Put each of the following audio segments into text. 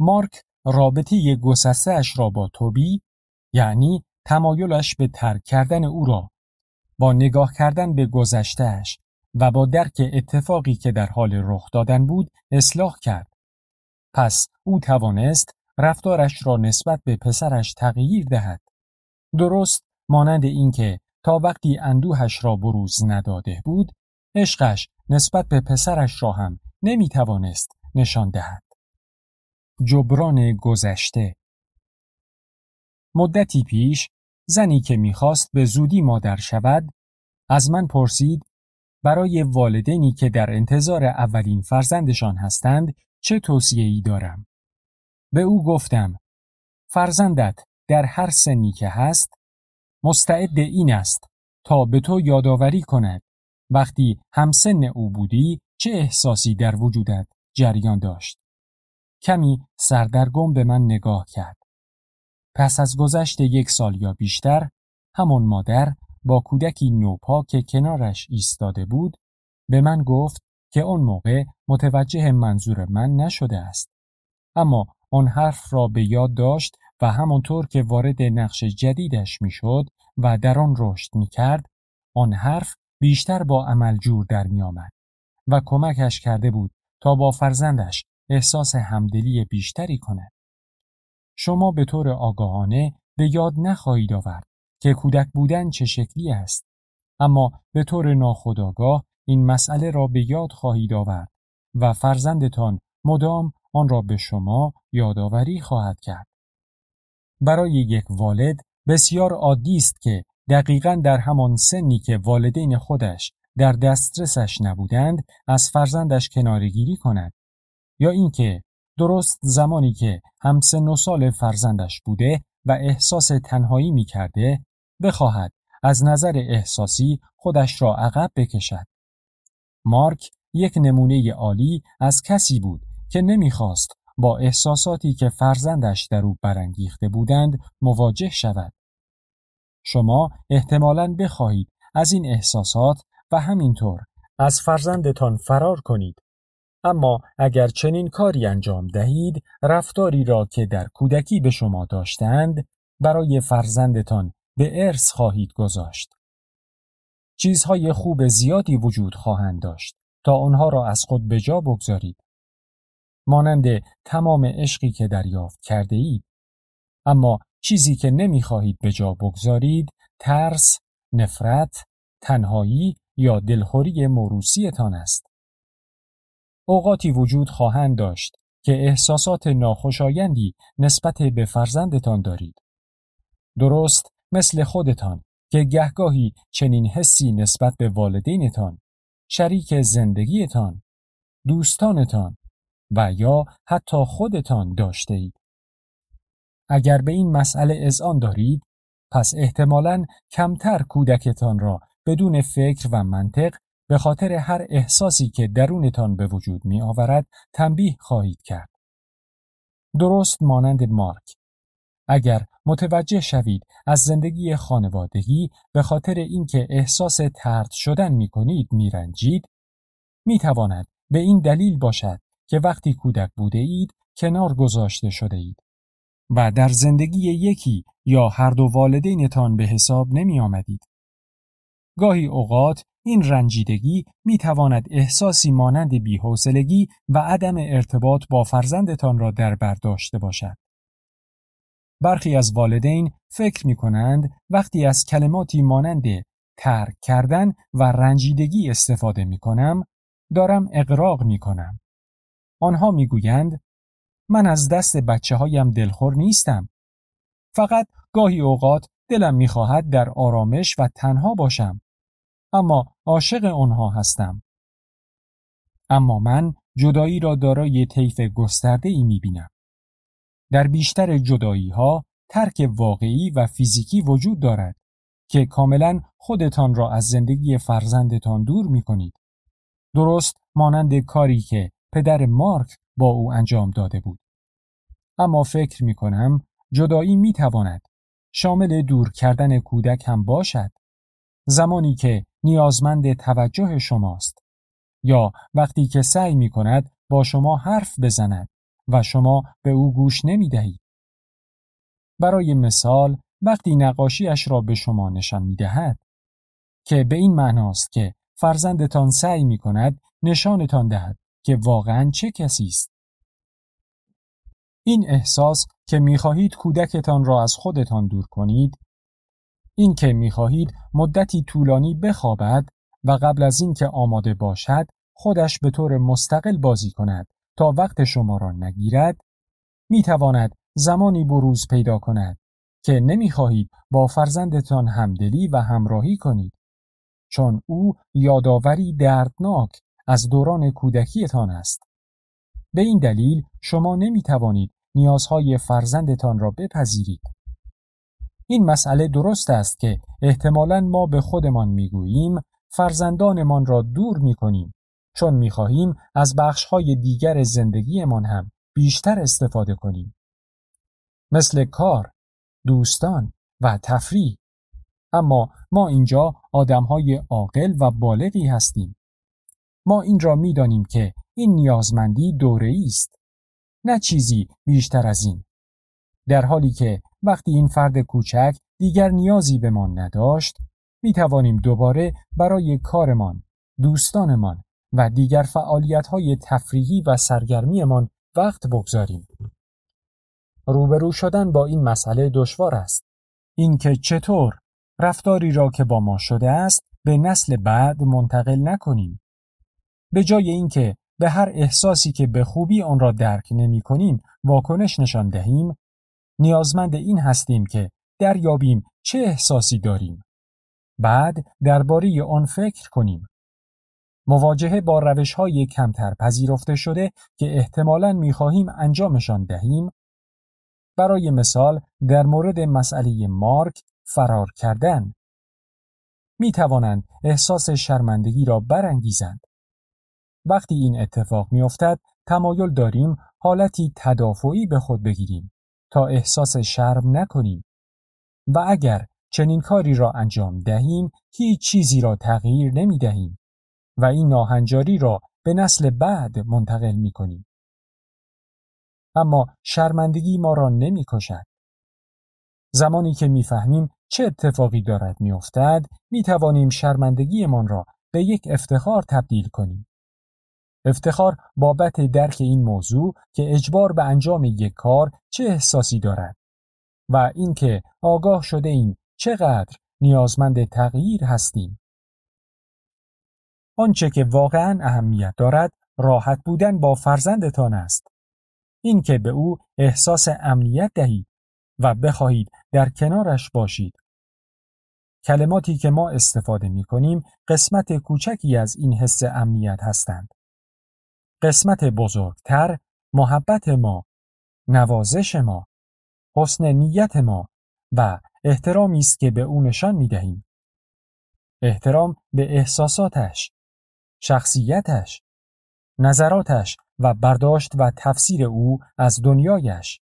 مارک رابطه گسسته را با توبی یعنی تمایلش به ترک کردن او را با نگاه کردن به گذشتهش و با درک اتفاقی که در حال رخ دادن بود اصلاح کرد. پس او توانست رفتارش را نسبت به پسرش تغییر دهد. درست مانند اینکه تا وقتی اندوهش را بروز نداده بود، عشقش نسبت به پسرش را هم نمی توانست نشان دهد. جبران گذشته مدتی پیش زنی که می‌خواست به زودی مادر شود از من پرسید برای والدینی که در انتظار اولین فرزندشان هستند چه توصیه ای دارم؟ به او گفتم فرزندت در هر سنی که هست مستعد این است تا به تو یادآوری کند وقتی همسن او بودی چه احساسی در وجودت جریان داشت. کمی سردرگم به من نگاه کرد. پس از گذشت یک سال یا بیشتر همون مادر با کودکی نوپا که کنارش ایستاده بود به من گفت که اون موقع متوجه منظور من نشده است. اما آن حرف را به یاد داشت و همانطور که وارد نقش جدیدش می‌شد و در آن رشد می کرد، آن حرف بیشتر با عمل جور در می آمد و کمکش کرده بود تا با فرزندش احساس همدلی بیشتری کند. شما به طور آگاهانه به یاد نخواهید آورد که کودک بودن چه شکلی است. اما به طور ناخودآگاه این مسئله را به یاد خواهید آورد و فرزندتان مدام آن را به شما یادآوری خواهد کرد. برای یک والد بسیار عادی است که دقیقا در همان سنی که والدین خودش در دسترسش نبودند از فرزندش کنارگیری کند. یا اینکه درست زمانی که همسن و سال فرزندش بوده و احساس تنهایی می کرده بخواهد از نظر احساسی خودش را عقب بکشد. مارک یک نمونه عالی از کسی بود که نمی‌خواست با احساساتی که فرزندش در او برانگیخته بودند مواجه شود. شما احتمالاً بخواهید از این احساسات و همینطور از فرزندتان فرار کنید. اما اگر چنین کاری انجام دهید رفتاری را که در کودکی به شما داشتند برای فرزندتان به ارث خواهید گذاشت. چیزهای خوب زیادی وجود خواهند داشت تا آنها را از خود به جا بگذارید. مانند تمام عشقی که دریافت کرده اید. اما چیزی که نمی‌خواهید به جا بگذارید ترس، نفرت، تنهایی یا دلخوری موروسیتان است. اوقاتی وجود خواهند داشت که احساسات ناخوشایندی نسبت به فرزندتان دارید. درست مثل خودتان که گهگاهی چنین حسی نسبت به والدینتان، شریک زندگیتان، دوستانتان و یا حتی خودتان داشته اید. اگر به این مسئله اذعان دارید، پس احتمالاً کمتر کودکتان را بدون فکر و منطق به خاطر هر احساسی که درونتان به وجود می آورد تنبیه خواهید کرد. درست مانند مارک. اگر متوجه شوید از زندگی خانوادگی به خاطر اینکه احساس ترد شدن می کنید می رنجید، می تواند به این دلیل باشد که وقتی کودک بوده اید کنار گذاشته شده اید و در زندگی یکی یا هر دو والدینتان به حساب نمی آمدید. گاهی اوقات این رنجیدگی می تواند احساسی مانند بیحوصلگی و عدم ارتباط با فرزندتان را در بر داشته باشد. برخی از والدین فکر می کنند وقتی از کلماتی مانند ترک کردن و رنجیدگی استفاده می کنم دارم اقراق می کنم. آنها می گویند من از دست بچه هایم دلخور نیستم. فقط گاهی اوقات دلم می خواهد در آرامش و تنها باشم. اما عاشق آنها هستم. اما من جدایی را دارای طیف گسترده ای می بینم. در بیشتر جدایی ها ترک واقعی و فیزیکی وجود دارد که کاملا خودتان را از زندگی فرزندتان دور می کنید. درست مانند کاری که پدر مارک با او انجام داده بود. اما فکر می کنم جدایی می تواند شامل دور کردن کودک هم باشد. زمانی که نیازمند توجه شماست یا وقتی که سعی می کند با شما حرف بزند و شما به او گوش نمی دهید. برای مثال وقتی نقاشیش را به شما نشان می دهد که به این معناست که فرزندتان سعی می کند نشانتان دهد که واقعا چه کسی است. این احساس که می خواهید کودکتان را از خودتان دور کنید این که می خواهید مدتی طولانی بخوابد و قبل از اینکه آماده باشد خودش به طور مستقل بازی کند تا وقت شما را نگیرد می تواند زمانی بروز پیدا کند که نمی خواهید با فرزندتان همدلی و همراهی کنید. چون او یادآوری دردناک از دوران کودکیتان است. به این دلیل شما نمی توانید نیازهای فرزندتان را بپذیرید. این مسئله درست است که احتمالا ما به خودمان می‌گوییم فرزندانمان را دور می کنیم چون می خواهیم از بخشهای دیگر زندگیمان هم بیشتر استفاده کنیم. مثل کار، دوستان و تفریح. اما ما اینجا آدمهای عاقل و بالغی هستیم. ما این را می‌دانیم که این نیازمندی دوره است. نه چیزی بیشتر از این. در حالی که وقتی این فرد کوچک دیگر نیازی به ما نداشت می توانیم دوباره برای کارمان، دوستانمان و دیگر فعالیت های تفریحی و سرگرمیمان وقت بگذاریم. روبرو شدن با این مسئله دشوار است. اینکه چطور رفتاری را که با ما شده است به نسل بعد منتقل نکنیم. به جای اینکه به هر احساسی که به خوبی آن را درک نمی کنیم واکنش نشان دهیم نیازمند این هستیم که دریابیم چه احساسی داریم. بعد درباره آن فکر کنیم. مواجهه با روش های کمتر پذیرفته شده که احتمالاً می‌خواهیم انجامشان دهیم برای مثال در مورد مسئله مارک فرار کردن می توانند احساس شرمندگی را برانگیزند. وقتی این اتفاق می افتد، تمایل داریم حالتی تدافعی به خود بگیریم تا احساس شرم نکنیم و اگر چنین کاری را انجام دهیم هیچ چیزی را تغییر نمی دهیم و این ناهنجاری را به نسل بعد منتقل می کنیم. اما شرمندگی ما را نمی کشد. زمانی که می‌فهمیم چه اتفاقی دارد میافتد می توانیم شرمندگیمان را به یک افتخار تبدیل کنیم. افتخار بابت درک این موضوع که اجبار به انجام یک کار چه احساسی دارد و اینکه آگاه شده ایم چقدر نیازمند تغییر هستیم. آنچه که واقعا اهمیت دارد راحت بودن با فرزندتان است. اینکه به او احساس امنیت دهید و بخواهید در کنارش باشید. کلماتی که ما استفاده می کنیم قسمت کوچکی از این حس امنیت هستند. قسمت بزرگتر محبت ما، نوازش ما، حسن نیت ما و احترامی است که به او نشان می دهیم. احترام به احساساتش، شخصیتش، نظراتش و برداشت و تفسیر او از دنیایش.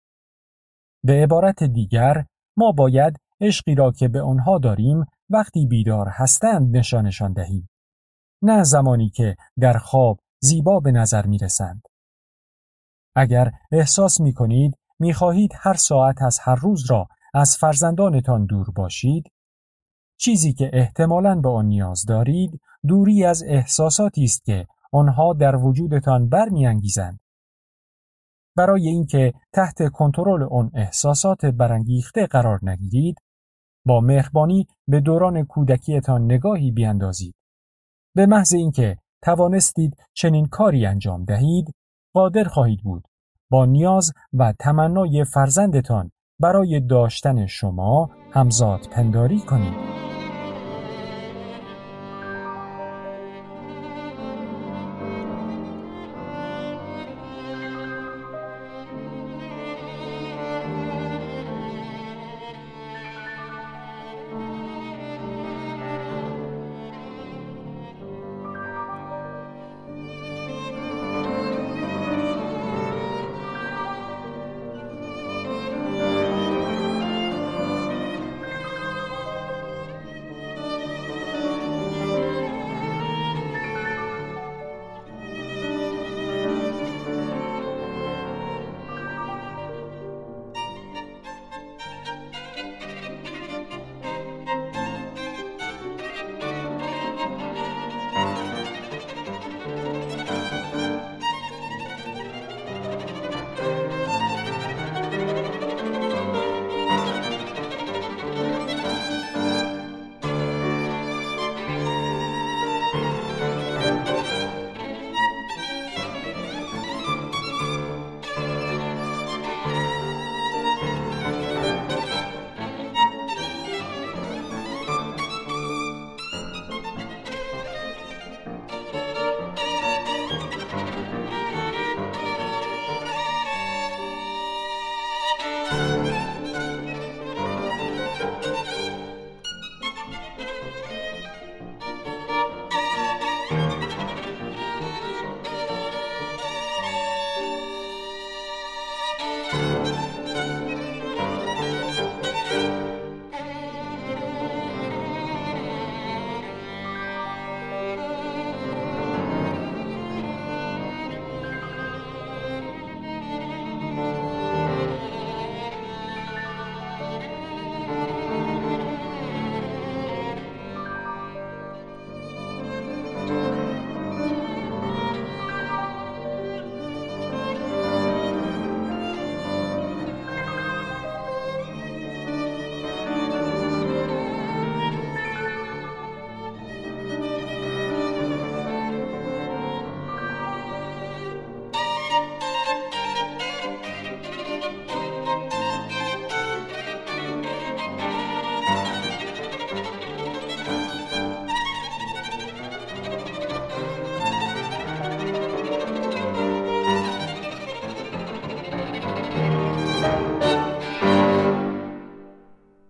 به عبارت دیگر ما باید عشقی را که به آنها داریم وقتی بیدار هستند نشانشان دهیم. نه زمانی که در خواب زیبا به نظر می رسند. اگر احساس می کنید می خواهید هر ساعت از هر روز را از فرزندانتان دور باشید چیزی که احتمالاً به آن نیاز دارید دوری از احساساتی است که آنها در وجودتان برمیانگیزند برای اینکه تحت کنترل آن احساسات برانگیخته قرار نگیرید با مهربانی به دوران کودکیتان نگاهی بیاندازید به محض اینکه توانستید چنین کاری انجام دهید قادر خواهید بود با نیاز و تمنای فرزندتان برای داشتن شما همزاد پنداری کنید.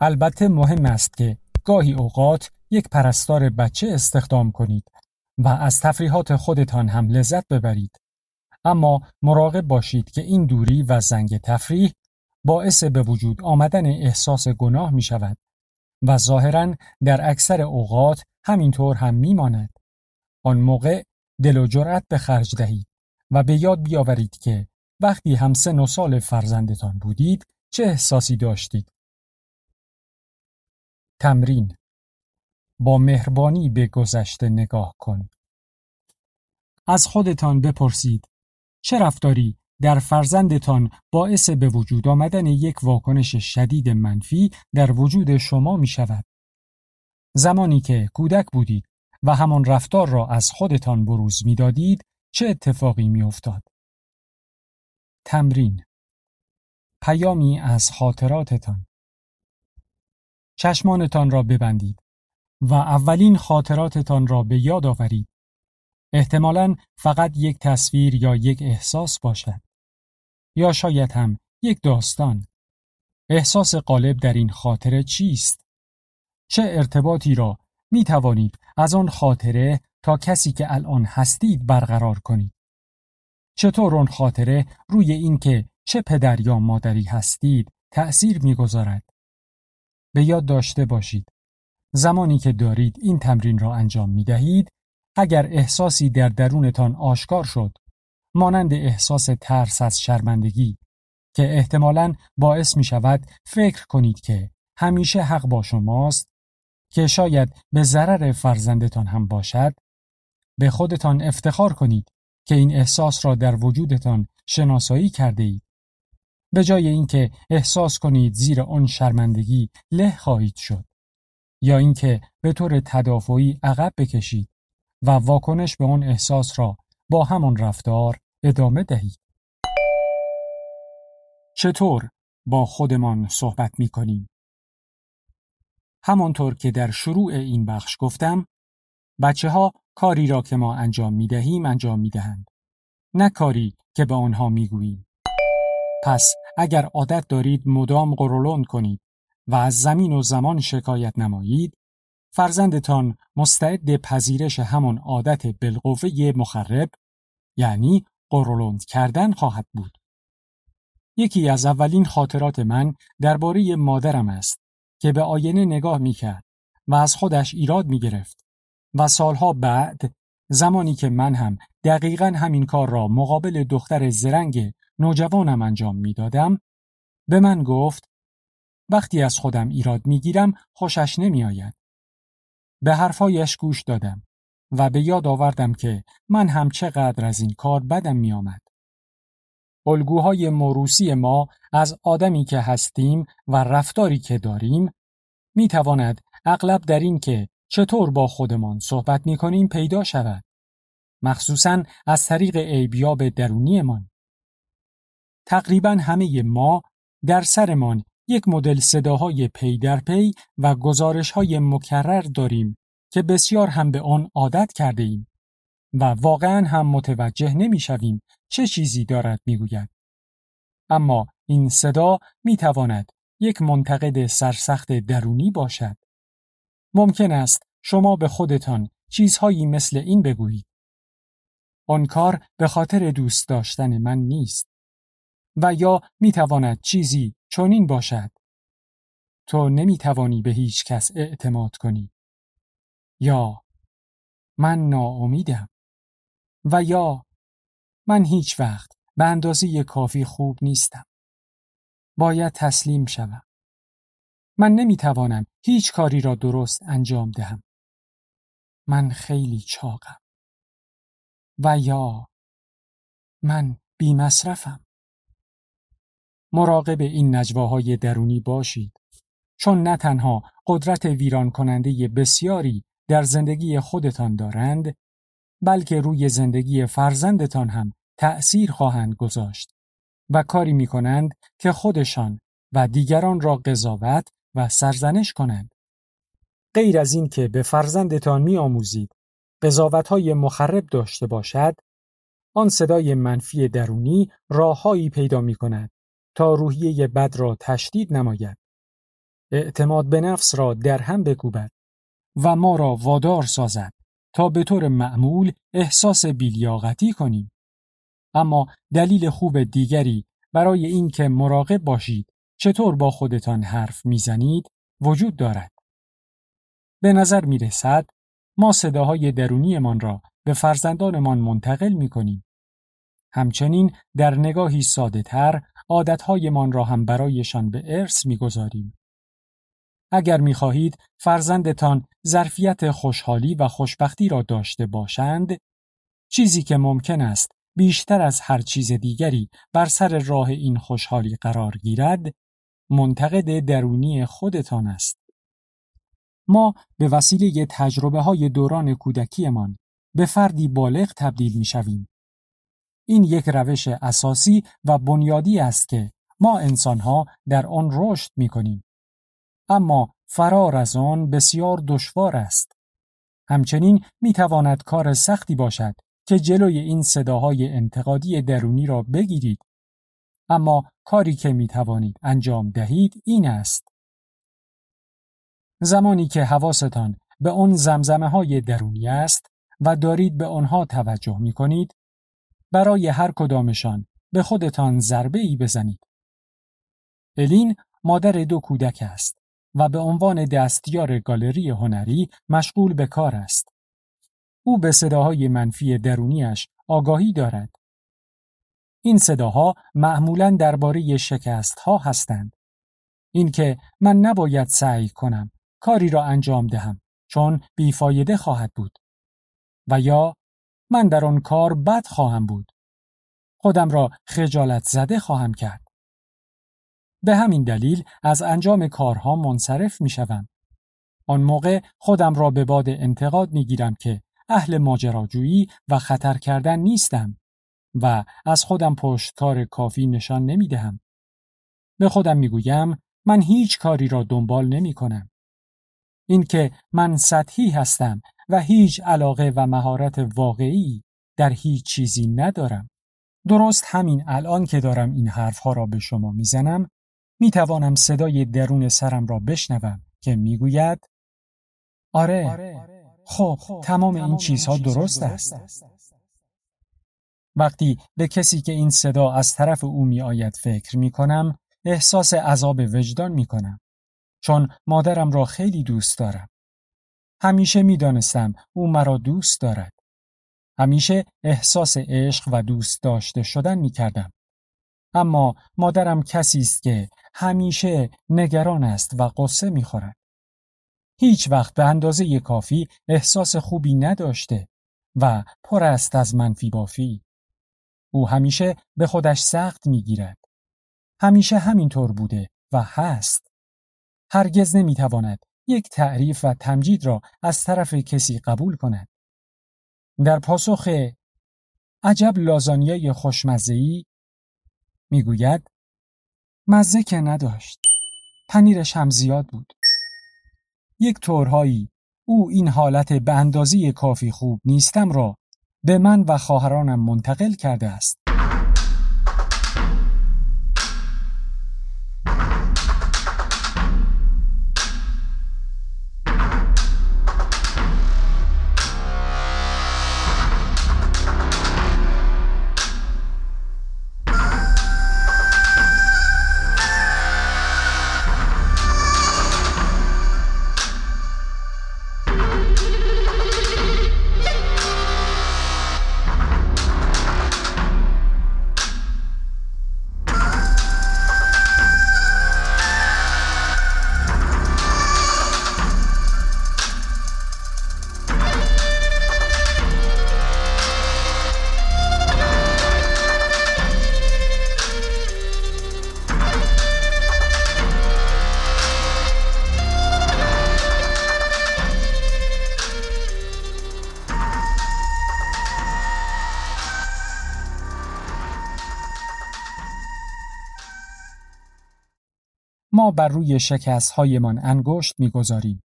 البته مهم است که گاهی اوقات یک پرستار بچه استخدام کنید و از تفریحات خودتان هم لذت ببرید. اما مراقب باشید که این دوری و زنگ تفریح باعث به وجود آمدن احساس گناه می شود و ظاهرا در اکثر اوقات همینطور هم می ماند. آن موقع دل و جرأت به خرج دهید و به یاد بیاورید که وقتی هم سه و سال فرزندتان بودید چه احساسی داشتید. تمرین با مهربانی به گذشته نگاه کن. از خودتان بپرسید چه رفتاری در فرزندتان باعث به وجود آمدن یک واکنش شدید منفی در وجود شما می شود. زمانی که کودک بودید و همان رفتار را از خودتان بروز می دادید چه اتفاقی می افتاد؟ تمرین پیامی از خاطراتتان چشمانتان را ببندید و اولین خاطراتتان را به یاد آورید. احتمالاً فقط یک تصویر یا یک احساس باشد. یا شاید هم یک داستان. احساس غالب در این خاطره چیست؟ چه ارتباطی را می توانید از آن خاطره تا کسی که الان هستید برقرار کنید؟ چطور آن خاطره روی اینکه چه پدر یا مادری هستید تأثیر می‌گذارد؟ به یاد داشته باشید زمانی که دارید این تمرین را انجام می دهید اگر احساسی در درونتان آشکار شد مانند احساس ترس از شرمندگی که احتمالاً باعث می شود فکر کنید که همیشه حق با شماست که شاید به ضرر فرزندتان هم باشد به خودتان افتخار کنید که این احساس را در وجودتان شناسایی کرده اید. به جای اینکه احساس کنید زیر آن شرمندگی له خواهید شد یا اینکه به طور تدافعی عقب بکشید و واکنش به آن احساس را با همان رفتار ادامه دهید. چطور با خودمان صحبت می کنیم؟ همانطور که در شروع این بخش گفتم بچه ها کاری را که ما انجام می دهیم انجام می دهند. نه کاری که به آنها می گوییم. پس اگر عادت دارید مدام قرولند کنید و از زمین و زمان شکایت نمایید فرزندتان مستعد پذیرش همان عادت بالقوه مخرب یعنی قرولند کردن خواهد بود. یکی از اولین خاطرات من درباره مادرم است که به آینه نگاه می کرد و از خودش ایراد می گرفت و سالها بعد زمانی که من هم دقیقا همین کار را مقابل دختر زرنگ نوجوانم انجام می دادم به من گفت وقتی از خودم ایراد می گیرم خوشش نمی آید. به حرفایش گوش دادم و به یاد آوردم که من هم چقدر از این کار بدم می آمد. الگوهای موروسی ما از آدمی که هستیم و رفتاری که داریم می تواند اغلب در این که چطور با خودمان صحبت می کنیم پیدا شود. مخصوصا از طریق عیبیاب درونیمان. تقریبا همه ما در سرمان یک مدل صداهای پی در پی و گزارش های مکرر داریم که بسیار هم به آن عادت کرده ایم و واقعا هم متوجه نمی شویم چه چیزی دارد می گوید. اما این صدا می تواند یک منتقد سرسخت درونی باشد. ممکن است شما به خودتان چیزهایی مثل این بگویید. آن کار به خاطر دوست داشتن من نیست. و یا می تواند چیزی چنین باشد. تو نمی توانی به هیچ کس اعتماد کنی. یا من ناامیدم. و یا من هیچ وقت به اندازه کافی خوب نیستم. باید تسلیم شوم. من نمی توانم هیچ کاری را درست انجام دهم. من خیلی چاقم. و یا من بی مصرفم. مراقب این نجواهای درونی باشید. چون نه تنها قدرت ویران کننده بسیاری در زندگی خودتان دارند، بلکه روی زندگی فرزندتان هم تأثیر خواهند گذاشت و کاری می کنند که خودشان و دیگران را قضاوت و سرزنش کنند. غیر از این که به فرزندتان می آموزید قضاوت های مخرب داشته باشد، آن صدای منفی درونی راههایی پیدا می کند تا روحیه بد را تشدید نماید. اعتماد به نفس را در هم بکوبد و ما را وادار سازد تا به طور معمول احساس بیلیاقتی کنیم. اما دلیل خوب دیگری برای اینکه مراقب باشید چطور با خودتان حرف می‌زنید وجود دارد. به نظر می رسد ما صداهای درونیمان را به فرزندانمان منتقل می کنیم. همچنین در نگاهی ساده تر عادتهایمان را هم برایشان به ارث می گذاریم. اگر می خواهید فرزندتان ظرفیت خوشحالی و خوشبختی را داشته باشند، چیزی که ممکن است بیشتر از هر چیز دیگری بر سر راه این خوشحالی قرار گیرد، منتقد درونی خودتان است. ما به وسیله تجربه های دوران کودکیمان به فردی بالغ تبدیل می شویم. این یک روش اساسی و بنیادی است که ما انسانها در آن رشد می کنیم. اما فرار از آن بسیار دشوار است. همچنین می تواند کار سختی باشد که جلوی این صداهای انتقادی درونی را بگیرید. اما کاری که می توانید انجام دهید این است. زمانی که حواستان به آن زمزمه های درونی است و دارید به آنها توجه می کنید، برای هر کدامشان به خودتان ضربه ای بزنید. الین مادر دو کودک است و به عنوان دستیار گالری هنری مشغول به کار است. او به صداهای منفی درونیش آگاهی دارد. این صداها معمولا درباره شکست ها هستند. اینکه من نباید سعی کنم کاری را انجام دهم چون بیفایده خواهد بود. و یا من در آن کار بد خواهم بود. خودم را خجالت زده خواهم کرد. به همین دلیل از انجام کارها منصرف می شوم. آن موقع خودم را به باد انتقاد می گیرم که اهل ماجراجویی و خطر کردن نیستم و از خودم پشتکار کافی نشان نمی دهم. به خودم می گویم من هیچ کاری را دنبال نمی کنم. اینکه من سطحی هستم و هیچ علاقه و مهارت واقعی در هیچ چیزی ندارم. درست همین الان که دارم این حرفها را به شما می‌زنم می توانم صدای درون سرم را بشنوم که می‌گوید آره, آره. خب تمام این چیزها درست است. وقتی به کسی که این صدا از طرف او می آید فکر می کنم احساس عذاب وجدان می کنم. چون مادرم را خیلی دوست دارم. همیشه می دانستم او مرا دوست دارد. همیشه احساس عشق و دوست داشته شدن می کردم. اما مادرم کسی است که همیشه نگران است و قصه می خورد. هیچ وقت به اندازه کافی احساس خوبی نداشته و پر است از منفی بافی. او همیشه به خودش سخت می گیرد. همیشه همینطور بوده و هست. هرگز نمی‌تواند یک تعریف و تمجید را از طرف کسی قبول کند. در پاسخ عجب لازانیای خوشمزهی می‌گوید مزه که نداشت. پنیرش هم زیاد بود. یک طورهایی او این حالت به اندازی کافی خوب نیستم را به من و خواهرانم منتقل کرده است. ما بر روی هایمان انگشت می‌گذاریم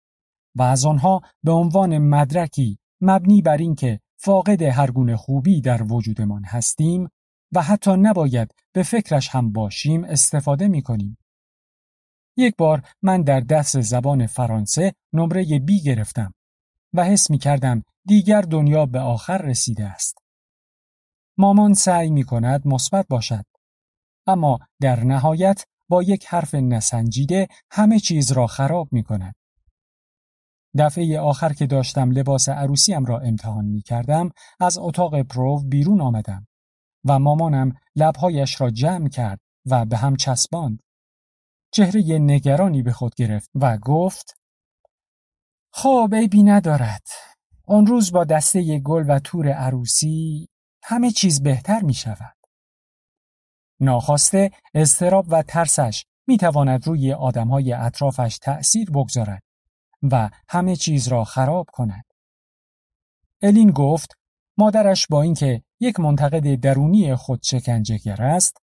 و از آنها به عنوان مدرکی مبنی بر اینکه فاقد هر گونه خوبی در وجودمان هستیم و حتی نباید به فکرش هم باشیم استفاده می کنیم. یک بار من در دست زبان فرانسه نمره بی گرفتم و حس می کردم دیگر دنیا به آخر رسیده است. مامان سعی می کند مثبت باشد. اما در نهایت با یک حرف نسنجیده همه چیز را خراب می کند. دفعه آخر که داشتم لباس عروسیم را امتحان می کردم از اتاق پروو بیرون آمدم و مامانم لبهایش را جمع کرد و به هم چسباند. چهره نگرانی به خود گرفت و گفت خب عیبی ندارد. اون روز با دسته گل و تور عروسی همه چیز بهتر می شود. ناخواسته استراب و ترسش می تواند روی آدمهای اطرافش تأثیر بگذارد و همه چیز را خراب کند. الین گفت مادرش با اینکه یک منتقد درونی خود شکنجهگر است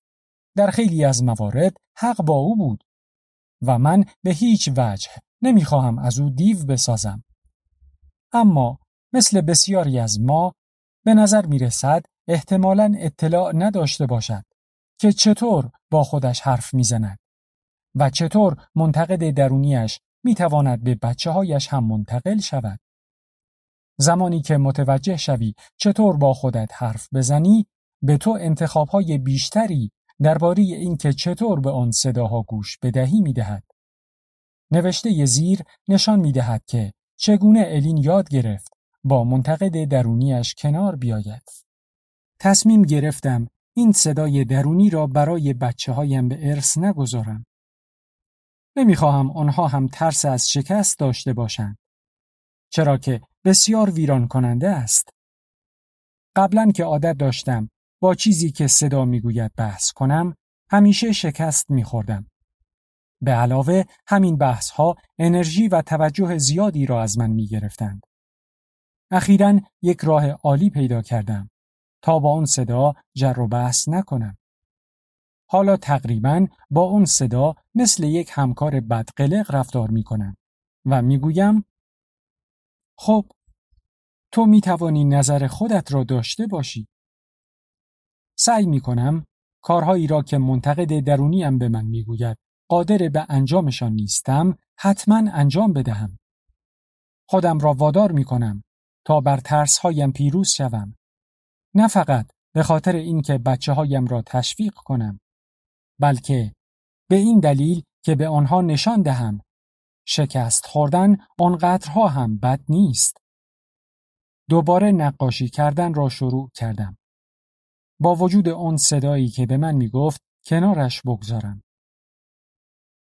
در خیلی از موارد حق با او بود و من به هیچ وجه نمی‌خواهم از او دیو بسازم. اما مثل بسیاری از ما به نظر می رسد احتمالا اطلاع نداشته باشد که چطور با خودش حرف می‌زند و چطور منتقد درونیش می تواند به بچه هایش هم منتقل شود. زمانی که متوجه شوی چطور با خودت حرف بزنی به تو انتخاب های بیشتری درباره اینکه چطور به آن صداها گوش بدهی می دهد. نوشته زیر نشان می دهد که چگونه الین یاد گرفت با منتقد درونیش کنار بیاید. تصمیم گرفتم این صدای درونی را برای بچه هایم به ارث نگذارم. نمی‌خواهم آنها هم ترس از شکست داشته باشند. چرا که بسیار ویران کننده است. قبلا که عادت داشتم با چیزی که صدا می‌گوید بحث کنم همیشه شکست میخوردم. به علاوه همین بحث ها انرژی و توجه زیادی را از من می گرفتند. اخیرا یک راه عالی پیدا کردم تا با اون صدا جر و بحث نکنم. حالا تقریبا با اون صدا مثل یک همکار بدقلق رفتار می کنم و می گویم خب تو می توانی نظر خودت را داشته باشی. سعی می کنم کارهایی را که منتقد درونیم به من می گوید قادر به انجامشان نیستم حتما انجام بدهم. خودم را وادار می کنم تا بر ترس هایم پیروز شوم. نه فقط به خاطر اینکه بچه هایم را تشویق کنم بلکه به این دلیل که به آنها نشان دهم شکست خوردن آنقدرها هم بد نیست. دوباره نقاشی کردن را شروع کردم. با وجود آن صدایی که به من می گفت کنارش بگذارم.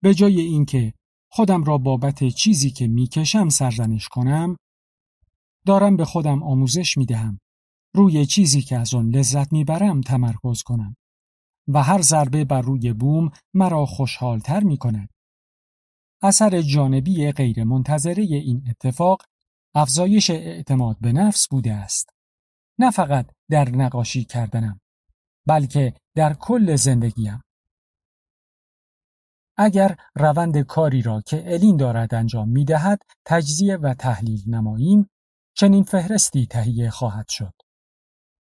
به جای اینکه خودم را بابت چیزی که می‌کشم سرزنش کنم دارم به خودم آموزش می دهم. روی چیزی که از آن لذت می‌برم تمرکز کنم و هر ضربه بر روی بوم مرا خوشحالتر می کند. اثر جانبی غیر منتظره این اتفاق افزایش اعتماد به نفس بوده است. نه فقط در نقاشی کردنم بلکه در کل زندگیم. اگر روند کاری را که الین دارد انجام می دهد تجزیه و تحلیل نماییم چنین فهرستی تهیه خواهد شد.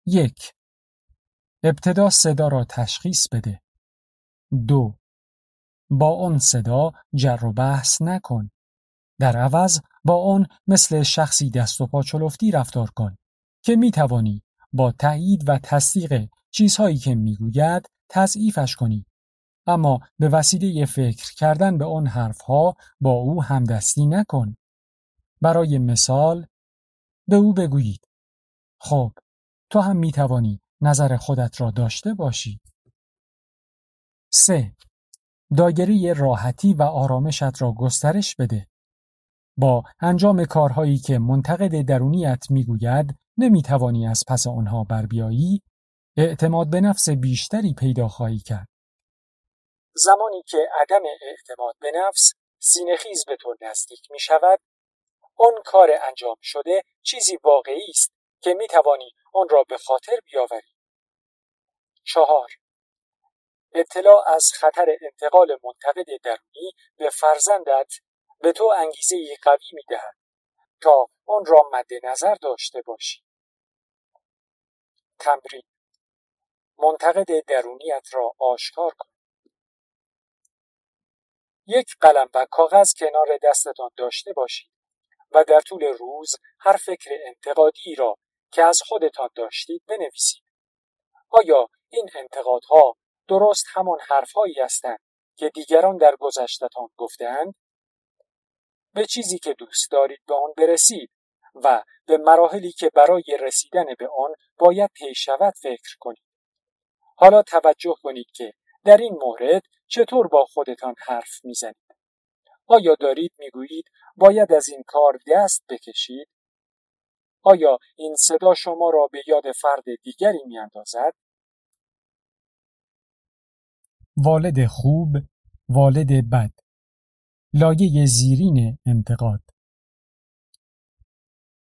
یک. ابتدا صدا را تشخیص بده. دو. با آن صدا جر و بحث نکن. در عوض با آن مثل شخصی دست و پا چلفتی رفتار کن که می توانی با تایید و تصدیق چیزهایی که می‌گوید تضعیفش کنی. اما به وسیله فکر کردن به آن حرفها با او همدستی نکن. برای مثال به او بگویید. خب تو هم می توانی نظر خودت را داشته باشی 3. دایره راحتی و آرامشت را گسترش بده. با انجام کارهایی که منتقد درونیت می‌گوید نمی‌توانی از پس آنها بر بیایی اعتماد به نفس بیشتری پیدا خواهی کرد. زمانی که عدم اعتماد به نفس سینهخیز به تو نزدیک می شود آن کار انجام شده چیزی واقعی است که می توانی آن را به خاطر بیاوری. چهار اطلاع از خطر انتقال منتقد درونی به فرزندت به تو انگیزه قوی می دهد تا آن را مد نظر داشته باشی. تمرین منتقد درونیت را آشکار کن. یک قلم و کاغذ کنار دستتان داشته باشید و در طول روز هر فکر انتقادی را که از خودتان داشتید بنویسید. آیا این انتقادها درست همان حرفهایی هستند که دیگران در گذشتتان گفتند؟ به چیزی که دوست دارید به آن برسید و به مراحلی که برای رسیدن به آن باید طی شود فکر کنید. حالا توجه کنید که در این مورد چطور با خودتان حرف می‌زنید؟ آیا دارید می‌گویید باید از این کار دست بکشید؟ آیا این صدا شما را به یاد فرد دیگری میاندازد؟ والد خوب، والد بد لایه زیرین انتقاد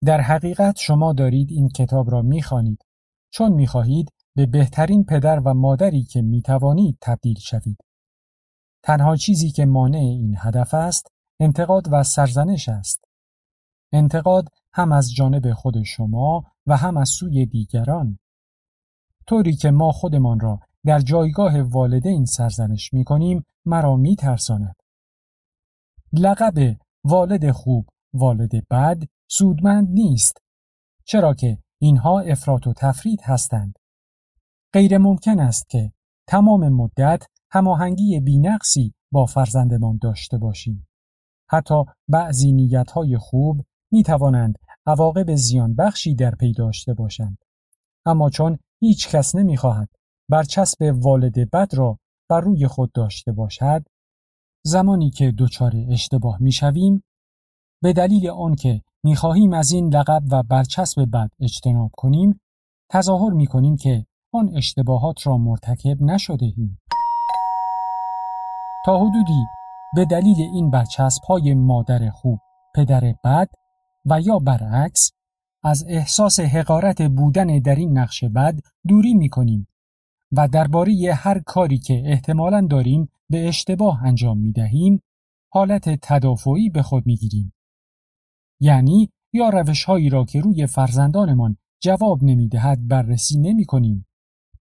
در حقیقت شما دارید این کتاب را می‌خوانید چون می‌خواهید به بهترین پدر و مادری که می‌توانید تبدیل شوید. تنها چیزی که مانع این هدف است انتقاد و سرزنش است. انتقاد هم از جانب خود شما و هم از سوی دیگران. طوری که ما خودمان را در جایگاه والدین سرزنش می کنیم مرا می ترساند. لقب والد خوب والد بد سودمند نیست چرا که اینها افراط و تفرید هستند غیر ممکن است که تمام مدت هماهنگی بینقصی با فرزندمان داشته باشیم حتی بعضی نیتهای خوب می توانند عواقب زیان بخشی در پی داشته باشند اما چون هیچ کس نمی خواهد برچسب والد بد را بر روی خود داشته باشد زمانی که دچار اشتباه می شویم به دلیل آنکه می خواهیم از این لقب و برچسب بد اجتناب کنیم تظاهر می کنیم که آن اشتباهات را مرتکب نشده ایم. تا حدودی به دلیل این برچسب های مادر خوب پدر بد و یا برعکس از احساس حقارت بودن در این نقش بد دوری می کنیم و درباره هر کاری که احتمالا داریم به اشتباه انجام می دهیم حالت تدافعی به خود می گیریم. یعنی یا روش هایی را که روی فرزندانمان جواب نمی دهد بررسی نمی کنیم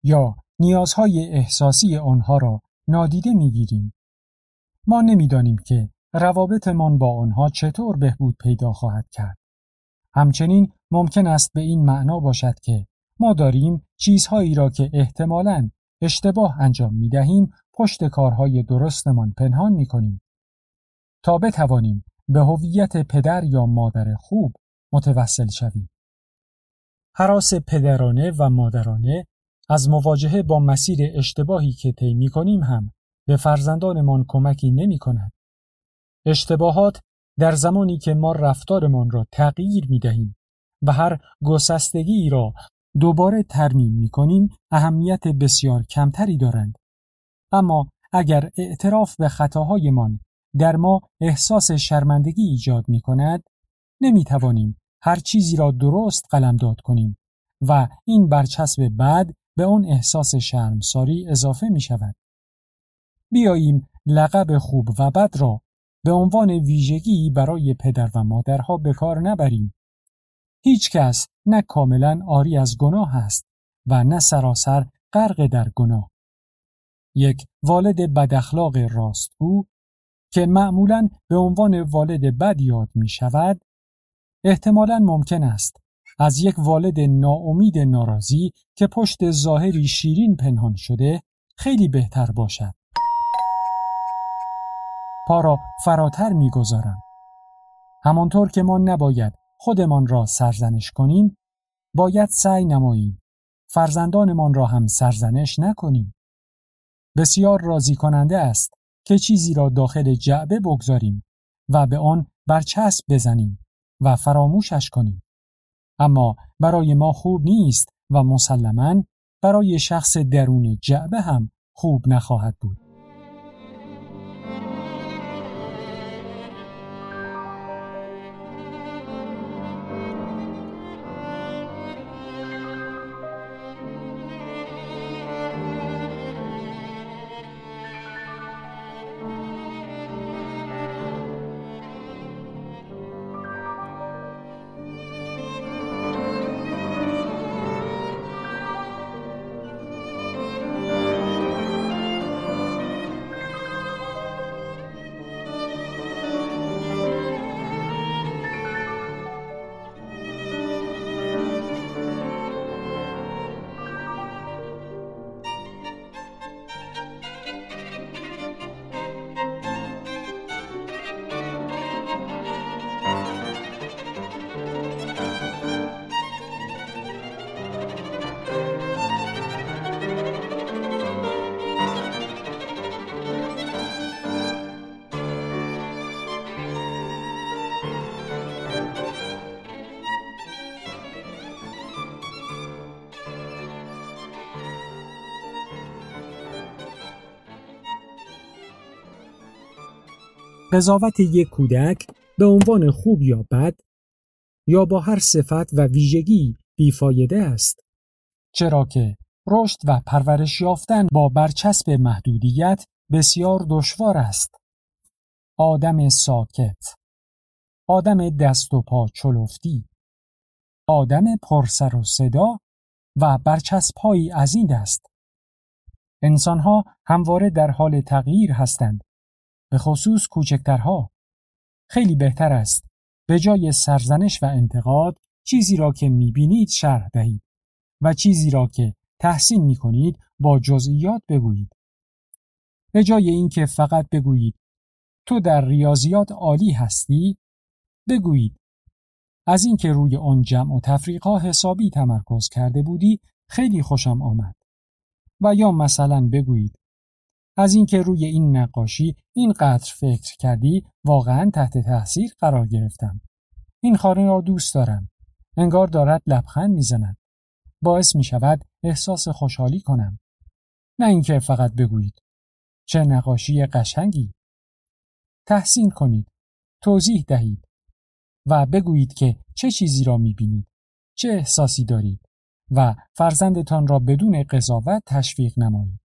یا نیازهای احساسی آنها را نادیده می گیریم. ما نمی‌دانیم که روابطمان با آنها چطور بهبود پیدا خواهد کرد. همچنین ممکن است به این معنا باشد که ما داریم چیزهایی را که احتمالاً اشتباه انجام می دهیم پشت کارهای درستمان پنهان می کنیم تا بتوانیم به هویت پدر یا مادر خوب متوسل شویم. حراس پدرانه و مادرانه از مواجهه با مسیر اشتباهی که طی می کنیم هم به فرزندانمان کمکی نمی کند. اشتباهات در زمانی که ما رفتارمان را تغییر می دهیم و هر گسستگی را دوباره ترمیم می کنیم اهمیت بسیار کمتری دارند. اما اگر اعتراف به خطاهایمان در ما احساس شرمندگی ایجاد می کند نمی توانیم هر چیزی را درست قلمداد کنیم و این برچسب بعد به اون احساس شرمساری اضافه می شود. بیاییم لقب خوب و بد را به عنوان ویژگی برای پدر و مادرها به کار نبریم. هیچ کس نه کاملا آری از گناه است و نه سراسر غرق در گناه. یک والد بداخلاق راستگو که معمولا به عنوان والد بد یاد می شود احتمالا ممکن است از یک والد ناامید ناراضی که پشت ظاهری شیرین پنهان شده خیلی بهتر باشد. پا را فراتر می‌گذارم. همانطور که ما نباید خودمان را سرزنش کنیم باید سعی نماییم فرزندانمان را هم سرزنش نکنیم. بسیار راضی کننده است که چیزی را داخل جعبه بگذاریم و به آن برچسب بزنیم و فراموشش کنیم. اما برای ما خوب نیست و مسلما برای شخص درون جعبه هم خوب نخواهد بود. قضاوت یک کودک به عنوان خوب یا بد یا با هر صفت و ویژگی بیفایده است. چرا که رشد و پرورش یافتن با برچسب محدودیت بسیار دشوار است. آدم ساکت آدم دست و پا چلفتی آدم پرسر و صدا و برچسبهایی از این دست. انسانها همواره در حال تغییر هستند به خصوص کوچکترها. خیلی بهتر است به جای سرزنش و انتقاد چیزی را که می‌بینید شرح دهید و چیزی را که تحسین می‌کنید با جزئیات بگویید. به جای اینکه فقط بگویید تو در ریاضیات عالی هستی بگویید از اینکه روی آن جمع و تفریقها حسابی تمرکز کرده بودی خیلی خوشم آمد. و یا مثلا بگویید از اینکه روی این نقاشی اینقدر فکر کردی واقعا تحت تاثیر قرار گرفتم. این خانه را دوست دارم. انگار دارد لبخند می‌زند. باعث می شود احساس خوشحالی کنم. نه اینکه فقط بگویید. چه نقاشی قشنگی. تحسین کنید. توضیح دهید. و بگویید که چه چیزی را می بینید چه احساسی دارید. و فرزندتان را بدون قضاوت تشویق نمایید.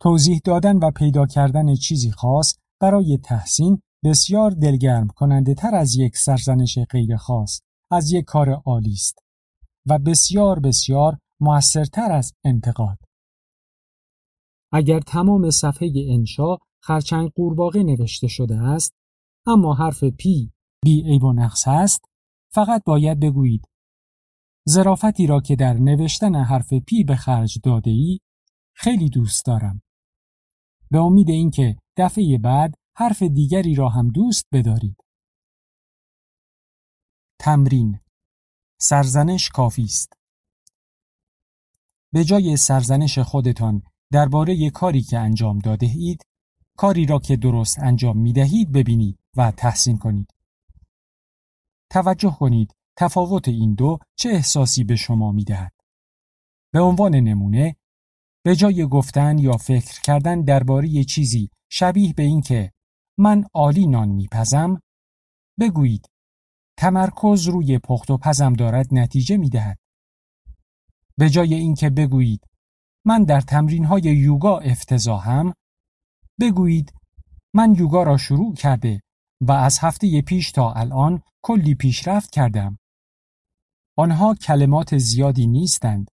توضیح دادن و پیدا کردن چیزی خاص برای تحسین بسیار دلگرم کننده تر از یک سرزنش غیر خاص از یک کار عالی است و بسیار بسیار موثرتر از انتقاد. اگر تمام صفحه انشا خرچنگ قورباغه نوشته شده است اما حرف پ بی عیب و نقص است فقط باید بگویید ظرافتی را که در نوشتن حرف پ به خرج داده ای خیلی دوست دارم به امید اینکه دفعه بعد حرف دیگری را هم دوست بدارید. تمرین سرزنش کافی است. به جای سرزنش خودتان درباره کاری که انجام داده اید، کاری را که درست انجام می دهید ببینید و تحسین کنید. توجه کنید تفاوت این دو چه احساسی به شما می دهد. به عنوان نمونه به جای گفتن یا فکر کردن درباره چیزی شبیه به این که من عالی نان میپزم بگویید تمرکز روی پخت و پزم دارد نتیجه می‌دهد. به جای اینکه بگویید من در تمرین های یوگا افتضاحم بگویید من یوگا را شروع کرده و از هفته پیش تا الان کلی پیشرفت کردم. آنها کلمات زیادی نیستند.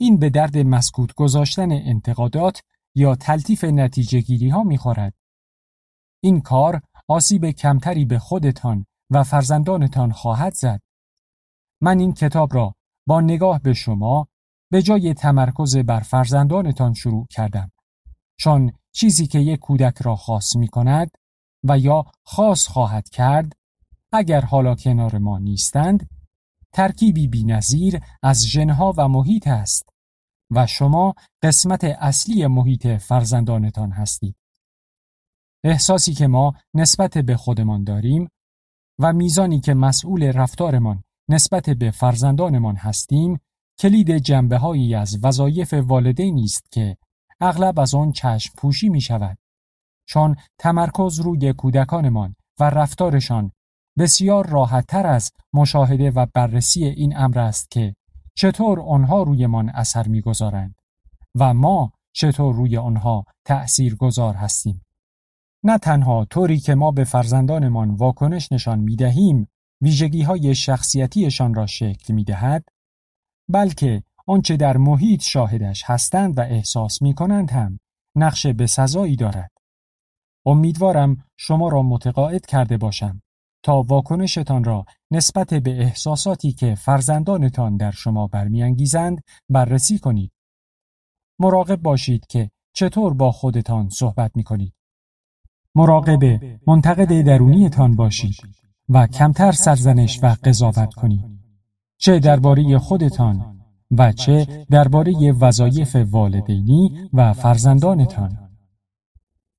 این به درد مسکوت گذاشتن انتقادات یا تلطیف نتیجه گیری ها می‌خورد. این کار آسیب کمتری به خودتان و فرزندانتان خواهد زد. من این کتاب را با نگاه به شما به جای تمرکز بر فرزندانتان شروع کردم. چون چیزی که یک کودک را خاص می کند و یا خاص خواهد کرد اگر حالا کنار ما نیستند ترکیبی بینظیر از ژنها و محیط است و شما قسمت اصلی محیط فرزندانتان هستید. احساسی که ما نسبت به خودمان داریم و میزانی که مسئول رفتارمان نسبت به فرزندانمان هستیم کلید جنبه هایی از وظایف والدین است که اغلب از آن چشم پوشی می شود. چون تمرکز روی کودکانمان و رفتارشان بسیار راحتتر از مشاهده و بررسی این امر است که چطور آنها رویمان اثر می‌گذارند و ما چطور روی آنها تأثیر گذار هستیم. نه تنها طوری که ما به فرزندانمان واکنش نشان می دهیم ویژگی های شخصیتیشان را شکل می دهد بلکه آنچه در محیط شاهدش هستند و احساس می کنند هم نقش به سزایی دارد. امیدوارم شما را متقاعد کرده باشم تا واکنشتان را نسبت به احساساتی که فرزندانتان در شما برمیانگیزند بررسی کنید. مراقب باشید که چطور با خودتان صحبت می کنید. مراقب منتقد درونیتان باشید و کمتر سرزنش و قضاوت کنید. چه درباره خودتان و چه درباره وظایف والدینی و فرزندانتان.